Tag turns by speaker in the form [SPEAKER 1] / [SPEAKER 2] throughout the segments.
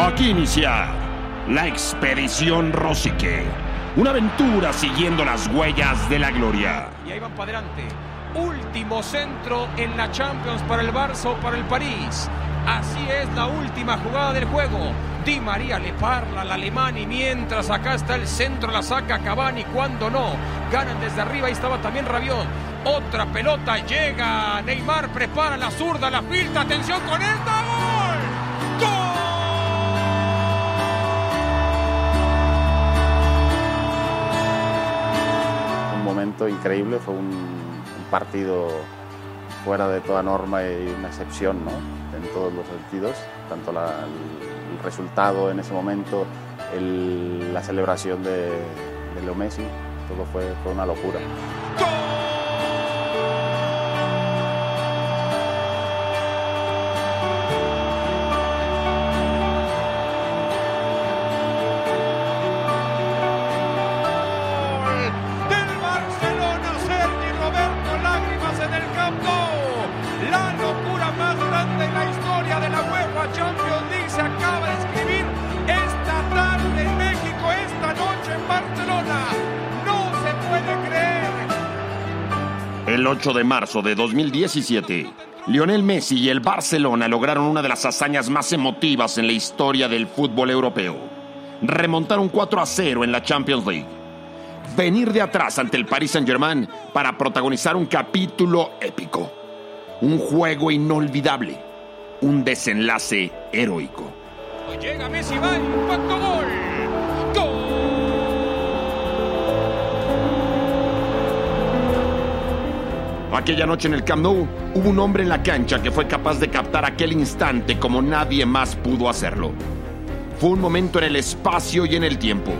[SPEAKER 1] Aquí inicia la expedición Rosique. Una aventura siguiendo las huellas de la gloria.
[SPEAKER 2] Y ahí van para adelante. Último centro en la Champions para el Barça o para el París. Así es la última jugada del juego. Di María le parla al alemán y mientras acá está el centro la saca Cavani cuando no. Ganan desde arriba, ahí estaba también Rabiot. Otra pelota llega. Neymar prepara la zurda, la filtra. Atención con esta.
[SPEAKER 3] Increíble, fue un, partido fuera de toda norma y una excepción, ¿no? En todos los sentidos, tanto la, el, resultado en ese momento, la celebración de, de Leo Messi, todo fue, fue una locura.
[SPEAKER 2] Barcelona. No se puede creer.
[SPEAKER 1] El 8 de marzo de 2017, Lionel Messi y el Barcelona lograron una de las hazañas más emotivas en la historia del fútbol europeo. Remontaron 4 a 0 en la Champions League. Venir de atrás ante el Paris Saint-Germain para protagonizar un capítulo épico. Un juego inolvidable. Un desenlace heroico.
[SPEAKER 2] Llega Messi, va, impacto gol. Gol.
[SPEAKER 1] Aquella noche en el Camp Nou hubo un hombre en la cancha que fue capaz de captar aquel instante como nadie más pudo hacerlo. Fue un momento en el espacio y en el tiempo.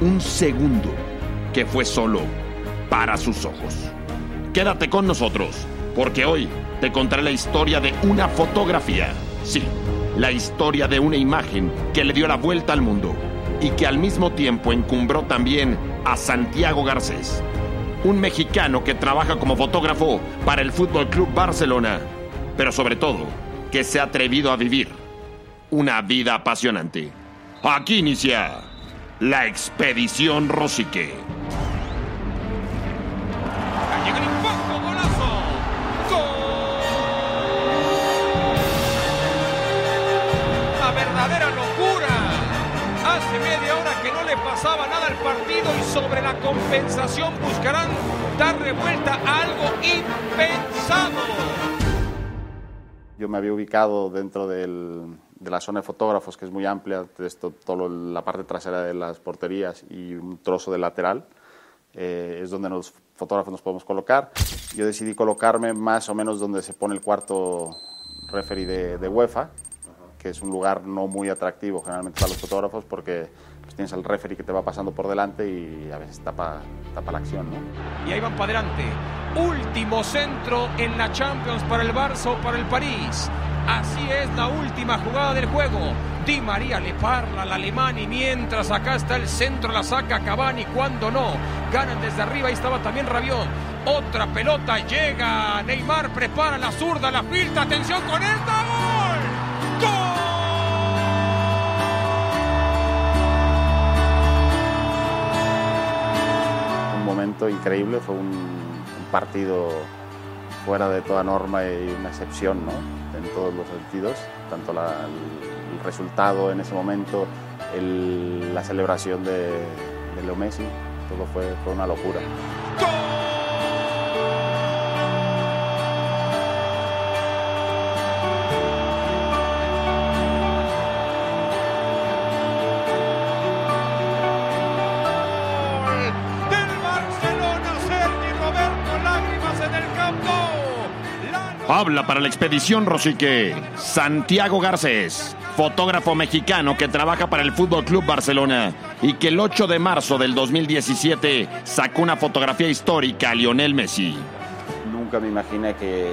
[SPEAKER 1] Un segundo que fue solo para sus ojos. Quédate con nosotros, porque hoy te contaré la historia de una fotografía. Sí, la historia de una imagen que le dio la vuelta al mundo y que al mismo tiempo encumbró también a Santiago Garcés, un mexicano que trabaja como fotógrafo para el Fútbol Club Barcelona, pero sobre todo que se ha atrevido a vivir una vida apasionante. Aquí inicia la expedición Rosique.
[SPEAKER 2] Verdadera locura. Hace media hora le pasaba nada al partido y sobre la compensación buscarán darle vuelta a algo impensado.
[SPEAKER 3] Yo me había ubicado dentro del- de la zona de fotógrafos, que es muy amplia, esto, todo la parte trasera de las porterías y un trozo de lateral, eh, es donde los fotógrafos nos podemos colocar. Yo decidí colocarme más o menos donde se pone el cuarto referee de, de UEFA, que es un lugar no muy atractivo generalmente para los fotógrafos porque pues, tienes al referee que te va pasando por delante y a veces tapa, tapa la acción. ¿no?
[SPEAKER 2] Y ahí van para adelante. Último centro en la Champions para el Barça o para el París. Así es la última jugada del juego. Di María le parla al alemán y mientras acá está el centro la saca Cavani cuando no. Ganan desde arriba, ahí estaba también Rabiot. Otra pelota llega. Neymar prepara la zurda, la filtra. Atención con esta.
[SPEAKER 3] Increíble, fue un, partido fuera de toda norma y una excepción ¿no? en todos los sentidos, tanto la- el, resultado en ese momento, la celebración de, de Leo Messi, todo fue, fue una locura.
[SPEAKER 1] Habla para la expedición Rosique Santiago Garcés, fotógrafo mexicano que trabaja para el Fútbol Club Barcelona y que el 8 de marzo del 2017 sacó una fotografía histórica a Lionel Messi.
[SPEAKER 3] Nunca me imaginé que,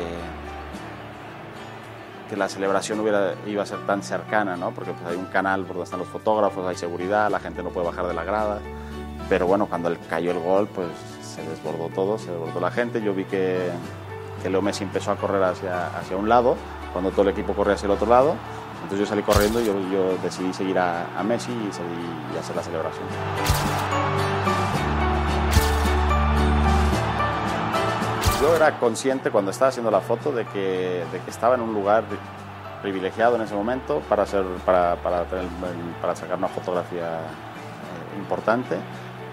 [SPEAKER 3] que la celebración iba a ser tan cercana, ¿no? Porque pues, hay un canal por donde están los fotógrafos, hay seguridad, la gente no puede bajar de la grada. Pero bueno, cuando cayó el gol, pues se desbordó todo, se desbordó la gente. Yo vi que que Leo Messi empezó a correr hacia, hacia un lado, cuando todo el equipo corría hacia el otro lado. Entonces yo salí corriendo y yo, yo decidí seguir a, Messi y, seguir, y hacer la celebración. Yo era consciente cuando estaba haciendo la foto de que, de que estaba en un lugar privilegiado en ese momento para, hacer, para, para, para sacar una fotografía eh, importante.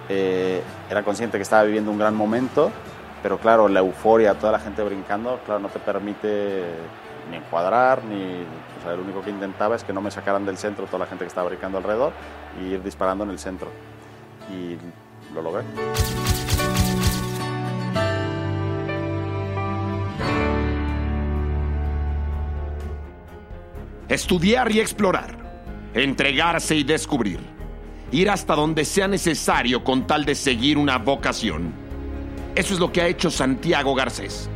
[SPEAKER 3] Eh, era consciente que estaba viviendo un gran momento pero claro, la euforia, toda la gente brincando, claro, no te permite ni encuadrar, ni... O sea, lo único que intentaba es que no me sacaran del centro toda la gente que estaba brincando alrededor y ir disparando en el centro. Y lo logré.
[SPEAKER 1] Estudiar y explorar, entregarse y descubrir, ir hasta donde sea necesario con tal de seguir una vocación eso es lo que ha hecho Santiago Garcés,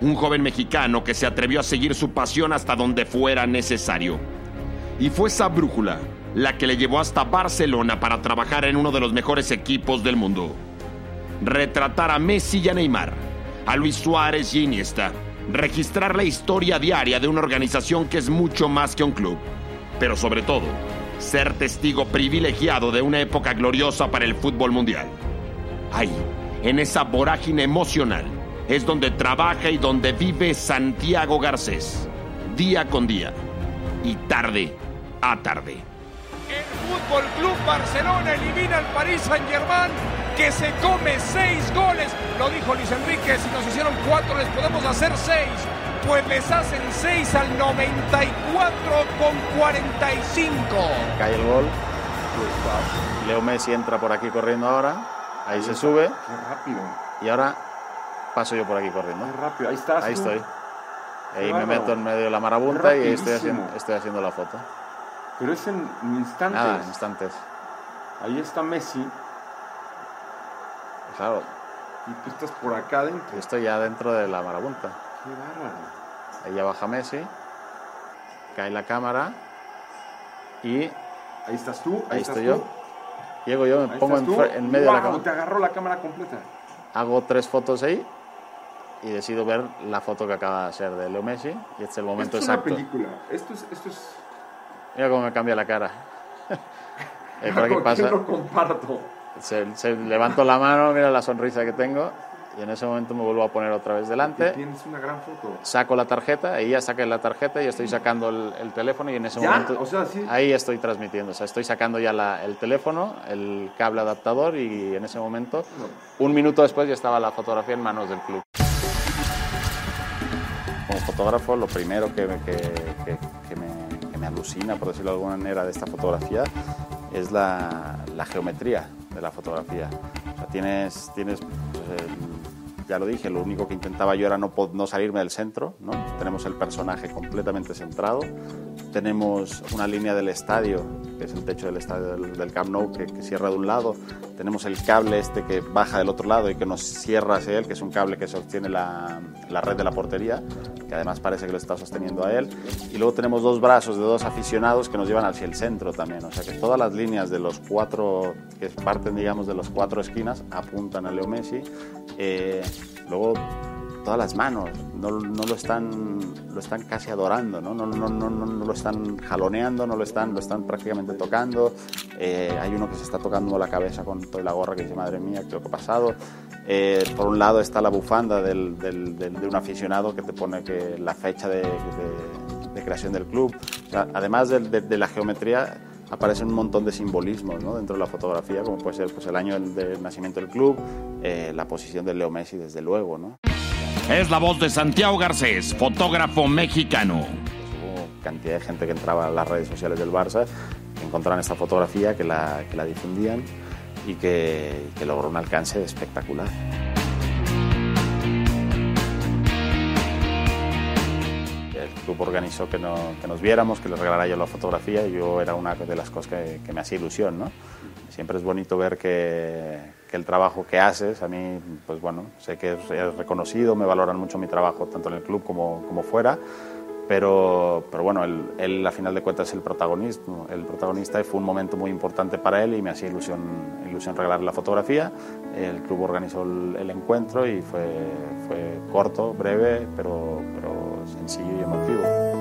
[SPEAKER 1] un joven mexicano que se atrevió a seguir su pasión hasta donde fuera necesario. Y fue esa brújula la que le llevó hasta Barcelona para trabajar en uno de los mejores equipos del mundo. Retratar a Messi y a Neymar, a Luis Suárez y Iniesta, registrar la historia diaria de una organización que es mucho más que un club, pero sobre todo, ser testigo privilegiado de una época gloriosa para el fútbol mundial. Ahí, en esa vorágine emocional, es donde trabaja y donde vive Santiago Garcés, día con día y tarde a tarde.
[SPEAKER 2] El Fútbol Club Barcelona elimina al Paris Saint-Germain que se come seis goles. Lo dijo Luis Enrique, si nos hicieron cuatro les podemos hacer seis. Pues les hacen seis al 94 con 45.
[SPEAKER 3] Cae el gol. Leo Messi entra por aquí corriendo ahora. Ahí, se sube.
[SPEAKER 4] Qué rápido.
[SPEAKER 3] Y ahora paso yo por aquí corriendo.
[SPEAKER 4] Qué rápido. Ahí estás.
[SPEAKER 3] Ahí
[SPEAKER 4] tú.
[SPEAKER 3] estoy. Ahí
[SPEAKER 4] Qué
[SPEAKER 3] me
[SPEAKER 4] bárbaro.
[SPEAKER 3] meto en medio de la marabunta y estoy haciendo, estoy haciendo la foto.
[SPEAKER 4] Pero es en instantes.
[SPEAKER 3] Nada, instantes.
[SPEAKER 4] Ahí está Messi
[SPEAKER 3] Claro,
[SPEAKER 4] y tú estás por acá adentro.
[SPEAKER 3] yo estoy ya dentro de la marabunta.
[SPEAKER 4] Qué bárbaro.
[SPEAKER 3] Ahí ya baja Messi, cae la cámara y
[SPEAKER 4] Ahí estás tú. Ahí,
[SPEAKER 3] ahí
[SPEAKER 4] estás
[SPEAKER 3] estoy
[SPEAKER 4] tú.
[SPEAKER 3] yo. Llego yo, me
[SPEAKER 4] Ahí
[SPEAKER 3] pongo en, en medio de la cámara,
[SPEAKER 4] Te agarró la cámara completa.
[SPEAKER 3] hago tres fotos ahí y decido ver la foto que acaba de hacer de Leo Messi y este es el momento
[SPEAKER 4] esto
[SPEAKER 3] exacto.
[SPEAKER 4] es una película. Esto es. Esto es
[SPEAKER 3] Mira cómo me cambia la cara. Eh, por aquí pasa.
[SPEAKER 4] que lo comparto.
[SPEAKER 3] Se, se levanto la mano, mira la sonrisa que tengo y en ese momento me vuelvo a poner otra vez delante.
[SPEAKER 4] tienes una gran foto.
[SPEAKER 3] Saco la tarjeta, ella saca la tarjeta y estoy sacando el, el teléfono y en ese
[SPEAKER 4] ¿Ya?
[SPEAKER 3] momento
[SPEAKER 4] O sea, sí.
[SPEAKER 3] ahí estoy transmitiendo, o sea, estoy sacando ya la- el teléfono, el cable adaptador y en ese momento, un minuto después ya estaba la fotografía en manos del club. Como fotógrafo, lo primero que, me- que, que- que me, me alucina, por decirlo de alguna manera, de esta fotografía es la, la geometría de la fotografía. O sea, tienes, tienes pues, el- ya lo dije, lo único que intentaba yo era no, no salirme del centro, ¿no? Tenemos el personaje completamente centrado, tenemos una línea del estadio, que es el techo del estadio del, del Camp Nou, que, que cierra de un lado, tenemos el cable este que baja del otro lado y que nos cierra hacia él, que es un cable que sostiene la, la red de la portería, que además parece que lo está sosteniendo a él, y luego tenemos dos brazos de dos aficionados que nos llevan hacia el centro también, o sea que todas las líneas de los cuatro, que parten digamos de los cuatro esquinas, apuntan a Leo Messi, Eh, luego todas las manos, no, no lo, están, lo están casi adorando, ¿no? No, no, no, no, lo están jaloneando, no lo están, lo están prácticamente tocando. Eh, hay uno que se está tocando la cabeza con toda la gorra que dice, madre mía, ¿qué lo que ha pasado? Eh, por un lado está la bufanda del, del- del- de un aficionado que te pone que la fecha de, de- de creación del club. O sea, además de, de- de la geometría, aparecen un montón de simbolismos ¿no? dentro de la fotografía, como puede ser pues, el año del, del nacimiento del club, eh, la posición de Leo Messi, desde luego, ¿no?
[SPEAKER 1] Es la voz de Santiago Garcés, fotógrafo mexicano.
[SPEAKER 3] hubo cantidad de gente que entraba a las redes sociales del Barça, que encontraron esta fotografía, que la, que la difundían y que, que logró un alcance espectacular. Organizó que, no, que nos viéramos, que les regalara yo la fotografía y yo era una de las cosas que, que me hacía ilusión, ¿no? Siempre es bonito ver que, que, el trabajo que haces, a mí, pues bueno, sé que es, es reconocido, me valoran mucho mi trabajo tanto en el club como, como fuera, pero, pero bueno, él, él, a final de cuentas es el protagonista, el protagonista y fue un momento muy importante para él y me hacía ilusión, ilusión regalar la fotografía. El club organizó el, el encuentro y fue, fue corto, breve, pero, pero sencillo y emotivo.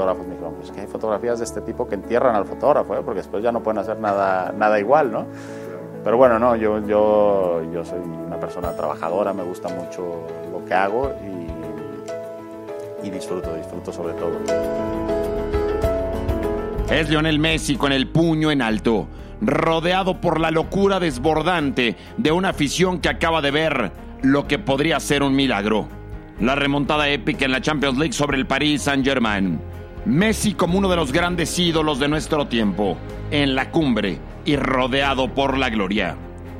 [SPEAKER 3] Fotógrafos me dijeron, pues que hay fotografías de este tipo que entierran al fotógrafo, ¿eh? porque después ya no pueden hacer nada, nada igual, ¿no? Pero bueno, no, yo, yo, yo soy una persona trabajadora, me gusta mucho lo que hago y, y disfruto, disfruto sobre todo.
[SPEAKER 1] Es Lionel Messi con el puño en alto, rodeado por la locura desbordante de una afición que acaba de ver lo que podría ser un milagro. La remontada épica en la Champions League sobre el Paris Saint-Germain. Messi como uno de los grandes ídolos de nuestro tiempo, en la cumbre y rodeado por la gloria.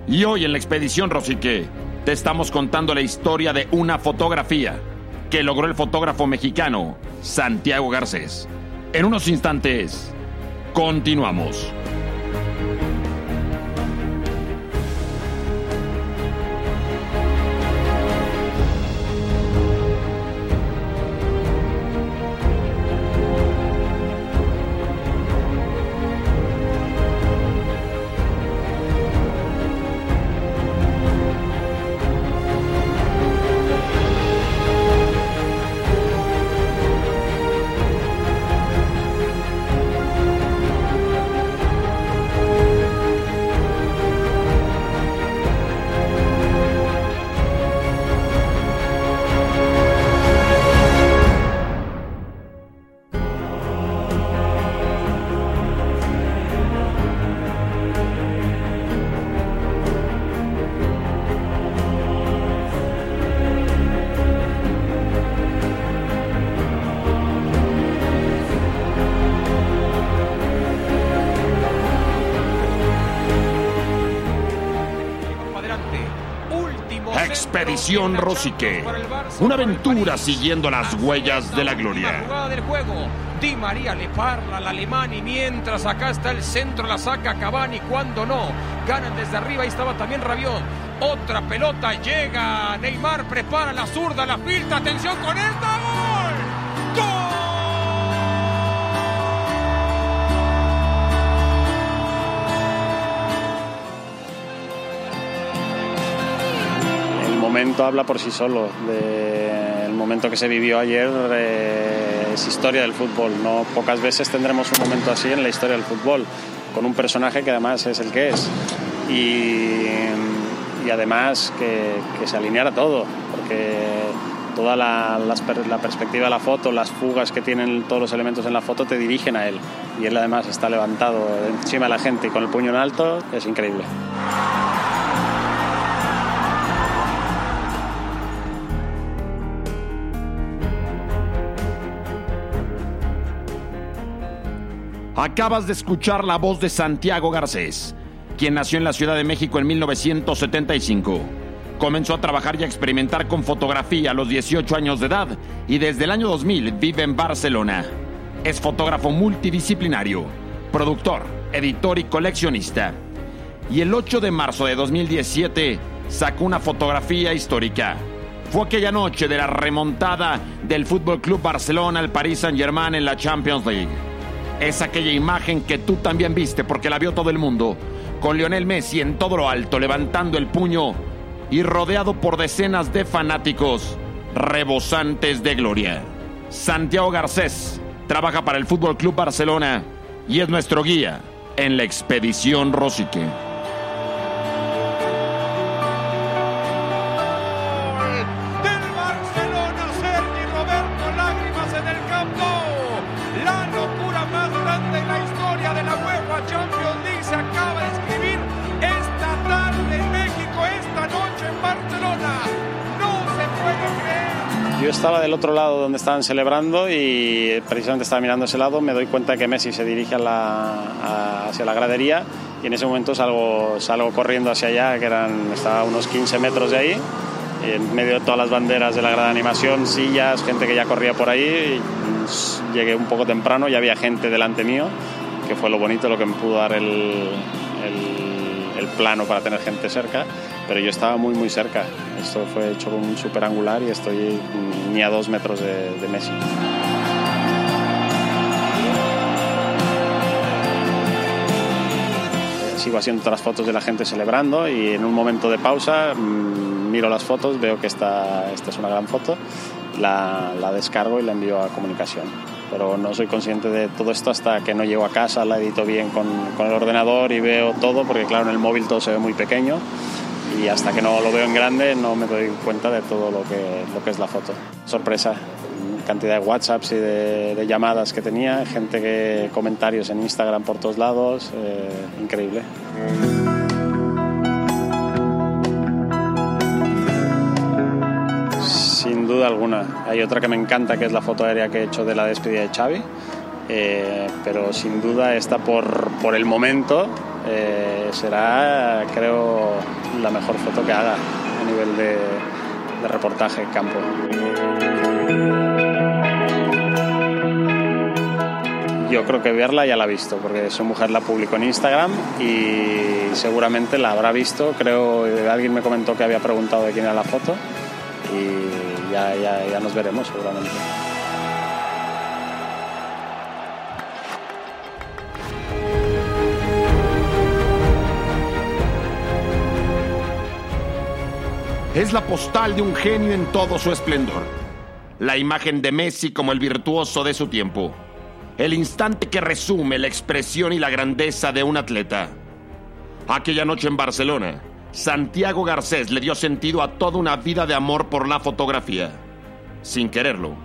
[SPEAKER 1] Y hoy en la expedición Rosique te estamos contando la historia de una fotografía que logró el fotógrafo mexicano Santiago Garcés. En unos instantes, continuamos. Expedición Rosique. Una aventura siguiendo las huellas de la gloria.
[SPEAKER 2] Di María le parla al alemán y mientras acá está el centro, la saca Cavani cuando no. Ganan desde arriba, ahí estaba también Rabión. Otra pelota llega. Neymar prepara la zurda, la filtra. Atención con esta.
[SPEAKER 3] Momento habla por sí solo. De el momento que se vivió ayer eh, es historia del fútbol. No pocas veces tendremos un momento así en la historia del fútbol, con un personaje que además es el que es. Y, y además que, que, se alineara todo, porque toda la, la, la, perspectiva de la foto, las fugas que tienen todos los elementos en la foto te dirigen a él. Y él además está levantado encima de la gente y con el puño en alto, es increíble.
[SPEAKER 1] Acabas de escuchar la voz de Santiago Garcés, quien nació en la Ciudad de México en 1975. Comenzó a trabajar y a experimentar con fotografía a los 18 años de edad y desde el año 2000 vive en Barcelona. Es fotógrafo multidisciplinario, productor, editor y coleccionista. Y el 8 de marzo de 2017 sacó una fotografía histórica. Fue aquella noche de la remontada del Fútbol Club Barcelona al Paris Saint-Germain en la Champions League. Es aquella imagen que tú también viste porque la vio todo el mundo, con Lionel Messi en todo lo alto, levantando el puño y rodeado por decenas de fanáticos rebosantes de gloria. Santiago Garcés trabaja para el Fútbol Club Barcelona y es nuestro guía en la expedición Rosique.
[SPEAKER 3] Estaba del otro lado donde estaban celebrando y precisamente estaba mirando ese lado, me doy cuenta que Messi se dirige a la, hacia la gradería
[SPEAKER 5] y en ese momento salgo, salgo corriendo hacia allá, que eran, estaba a unos 15 metros de ahí, en medio de todas las banderas de la gran animación, sillas, gente que ya corría por ahí, y llegué un poco temprano y había gente delante mío, que fue lo bonito, lo que me pudo dar el, el plano para tener gente cerca, pero yo estaba muy muy cerca, esto fue hecho con un super angular y estoy ni a dos metros de, de Messi. sigo haciendo otras fotos de la gente celebrando y en un momento de pausa mmm, miro las fotos, veo que esta, esta es una gran foto, la, la, descargo y la envío a comunicación. Pero no soy consciente de todo esto hasta que no llego a casa, la edito bien con, con el ordenador y veo todo, porque claro, en el móvil todo se ve muy pequeño y hasta que no lo veo en grande no me doy cuenta de todo lo que, lo que es la foto. Sorpresa, cantidad de WhatsApps y de, llamadas que tenía, gente que comentarios en Instagram por todos lados, eh, increíble. Sin duda alguna. Hay otra que me encanta que es la foto aérea que he hecho de la despedida de Xavi, eh, pero sin duda esta por, por el momento eh, será, creo, la mejor foto que haga a nivel de, reportaje campo. Yo creo que verla ya la ha visto, porque su mujer la publicó en Instagram y seguramente la habrá visto. Creo que alguien me comentó que había preguntado de quién era la foto y ya, ya nos veremos seguramente.
[SPEAKER 1] Es la postal de un genio en todo su esplendor. La imagen de Messi como el virtuoso de su tiempo el instante que resume la expresión y la grandeza de un atleta. Aquella noche en Barcelona, Santiago Garcés le dio sentido a toda una vida de amor por la fotografía. Sin quererlo,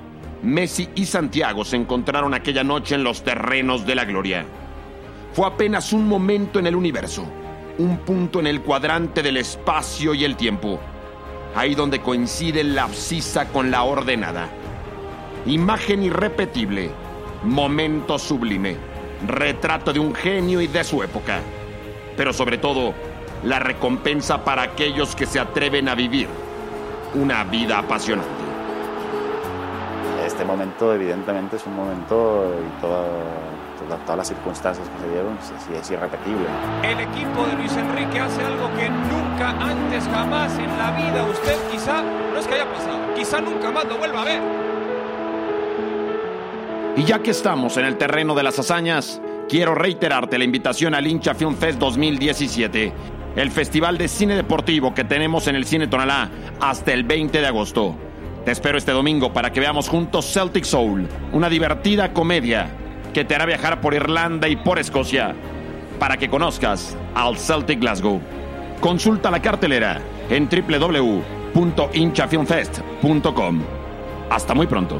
[SPEAKER 1] Messi y Santiago se encontraron aquella noche en los terrenos de la gloria. Fue apenas un momento en el universo, un punto en el cuadrante del espacio y el tiempo, ahí donde coincide la abscisa con la ordenada. Imagen irrepetible momento sublime, retrato de un genio y de su época, pero sobre todo la recompensa para aquellos que se atreven a vivir una vida apasionante.
[SPEAKER 3] Este momento evidentemente es un momento y toda, toda, todas las circunstancias que se dieron es, es irrepetible.
[SPEAKER 2] El equipo de Luis Enrique hace algo que nunca antes, jamás en la vida usted quizá, no es que haya pasado, quizá nunca más lo vuelva a ver.
[SPEAKER 1] Y ya que estamos en el terreno de las hazañas, quiero reiterarte la invitación al Hincha Film Fest 2017, el festival de cine deportivo que tenemos en el Cine Tonalá hasta el 20 de agosto. Te espero este domingo para que veamos juntos Celtic Soul, una divertida comedia que te hará viajar por Irlanda y por Escocia, para que conozcas al Celtic Glasgow. Consulta la cartelera en www.hinchafilmfest.com. Hasta muy pronto.